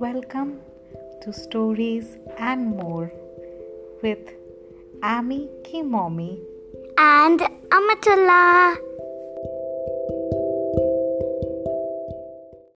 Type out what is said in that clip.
Welcome to Stories and More with Amy Kimomi, and Amatullah.